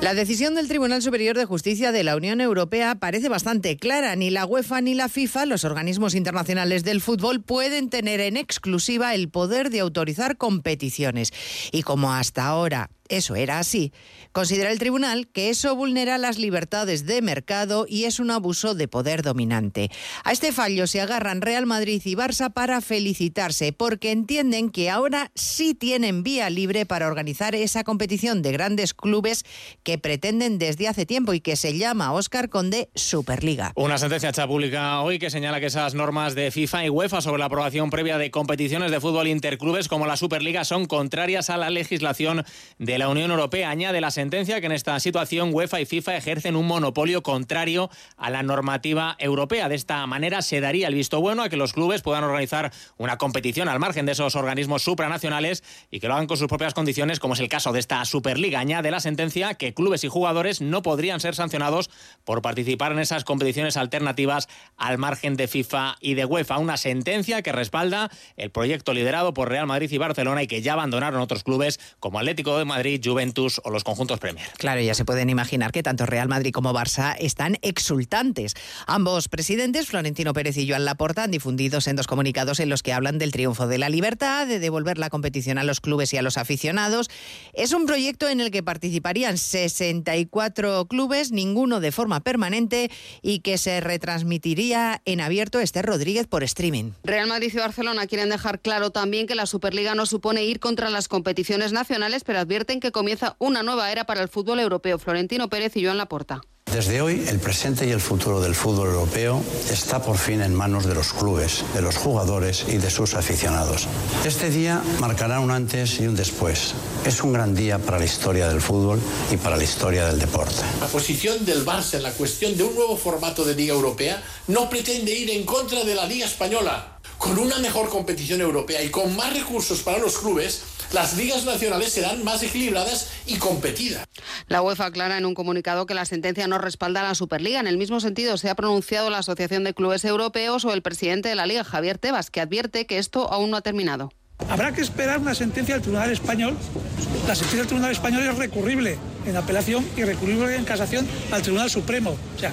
La decisión del Tribunal Superior de Justicia de la Unión Europea parece bastante clara. Ni la UEFA ni la FIFA, los organismos internacionales del fútbol, pueden tener en exclusiva el poder de autorizar competiciones. Y como hasta ahora eso era así. Considera el tribunal que eso vulnera las libertades de mercado y es un abuso de poder dominante. A este fallo se agarran Real Madrid y Barça para felicitarse porque entienden que ahora sí tienen vía libre para organizar esa competición de grandes clubes que pretenden desde hace tiempo y que se llama Oscar Conde Superliga. Una sentencia hecha pública hoy que señala que esas normas de FIFA y UEFA sobre la aprobación previa de competiciones de fútbol interclubes como la Superliga son contrarias a la legislación de la Unión Europea añade la sentencia que en esta situación UEFA y FIFA ejercen un monopolio contrario a la normativa europea. De esta manera se daría el visto bueno a que los clubes puedan organizar una competición al margen de esos organismos supranacionales y que lo hagan con sus propias condiciones, como es el caso de esta Superliga. Añade la sentencia que clubes y jugadores no podrían ser sancionados por participar en esas competiciones alternativas al margen de FIFA y de UEFA. Una sentencia que respalda el proyecto liderado por Real Madrid y Barcelona y que ya abandonaron otros clubes como Atlético de Madrid, Juventus o los conjuntos Premier. Claro, ya se pueden imaginar que tanto Real Madrid como Barça están exultantes. Ambos presidentes, Florentino Pérez y Joan Laporta, han difundido en dos comunicados en los que hablan del triunfo de la libertad, de devolver la competición a los clubes y a los aficionados. Es un proyecto en el que participarían 64 clubes, ninguno de forma permanente, y que se retransmitiría en abierto Esther Rodríguez por streaming. Real Madrid y Barcelona quieren dejar claro también que la Superliga no supone ir contra las competiciones nacionales, pero advierten que comienza una nueva era para el fútbol europeo. Florentino Pérez y Joan Laporta. Desde hoy, el presente y el futuro del fútbol europeo está por fin en manos de los clubes, de los jugadores y de sus aficionados. Este día marcará un antes y un después. Es un gran día para la historia del fútbol y para la historia del deporte. La posición del Barça en la cuestión de un nuevo formato de Liga Europea no pretende ir en contra de la Liga Española. Con una mejor competición europea y con más recursos para los clubes, las ligas nacionales serán más equilibradas y competidas. La UEFA aclara en un comunicado que la sentencia no respalda a la Superliga. En el mismo sentido se ha pronunciado la Asociación de Clubes Europeos o el presidente de la Liga, Javier Tebas, que advierte que esto aún no ha terminado. Habrá que esperar una sentencia del Tribunal Español. La sentencia del Tribunal Español es recurrible en apelación y recurrible en casación al Tribunal Supremo. O sea,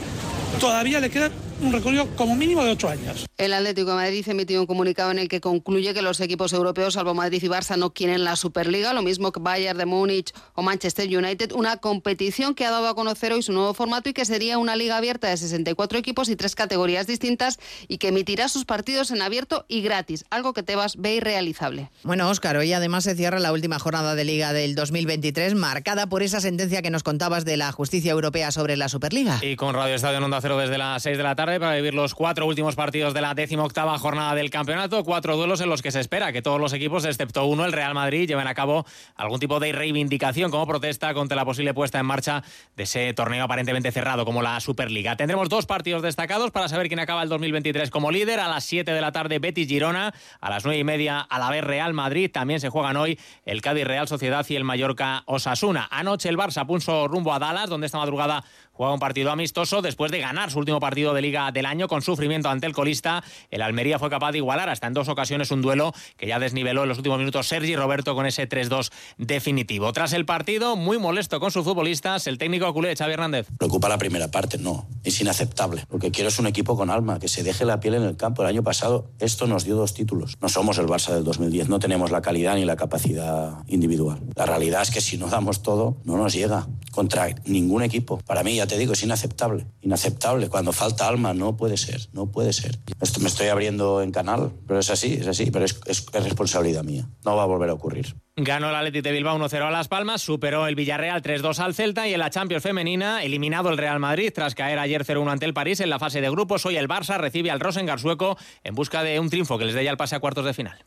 todavía le quedan un recorrido como mínimo de ocho años. El Atlético de Madrid emitió un comunicado en el que concluye que los equipos europeos, salvo Madrid y Barça, no quieren la Superliga, lo mismo que Bayern de Múnich o Manchester United, una competición que ha dado a conocer hoy su nuevo formato y que sería una liga abierta de 64 equipos y tres categorías distintas y que emitirá sus partidos en abierto y gratis, algo que Tebas ve irrealizable. Bueno, Óscar, hoy además se cierra la última jornada de liga del 2023, marcada por esa sentencia que nos contabas de la justicia europea sobre la Superliga. Y con Radio Estadio en Onda Cero desde las 6 de la tarde para vivir los cuatro últimos partidos de la decimoctava jornada del campeonato. Cuatro duelos en los que se espera que todos los equipos, excepto uno, el Real Madrid, lleven a cabo algún tipo de reivindicación como protesta contra la posible puesta en marcha de ese torneo aparentemente cerrado como la Superliga. Tendremos dos partidos destacados para saber quién acaba el 2023 como líder. A las 7 de la tarde, Betis Girona. A las 9 y media, a la vez Real Madrid. También se juegan hoy el Cádiz Real Sociedad y el Mallorca Osasuna. Anoche el Barça puso rumbo a Dallas, donde esta madrugada juega un partido amistoso después de ganar su último partido de liga del año con sufrimiento ante el colista. El Almería fue capaz de igualar hasta en dos ocasiones un duelo que ya desniveló en los últimos minutos Sergi Roberto con ese 3-2 definitivo. Tras el partido, muy molesto con sus futbolistas, el técnico culé Xavi Hernández. Preocupa la primera parte, no. Es inaceptable. Lo que quiero es un equipo con alma, que se deje la piel en el campo. El año pasado esto nos dio dos títulos. No somos el Barça del 2010, no tenemos la calidad ni la capacidad individual. La realidad es que si no damos todo, no nos llega contra ningún equipo. Para mí, ya te digo, es inaceptable. Inaceptable. Cuando falta alma, no puede ser, no puede ser. Esto me estoy abriendo en canal, pero es así, es así, pero es, es, es responsabilidad mía. No va a volver a ocurrir. Ganó el Athletic de Bilbao 1-0 a Las Palmas, superó el Villarreal 3-2 al Celta y en la Champions femenina, eliminado el Real Madrid tras caer ayer 0-1 ante el París en la fase de grupos. Hoy el Barça recibe al Rosengar sueco en busca de un triunfo que les dé ya el pase a cuartos de final.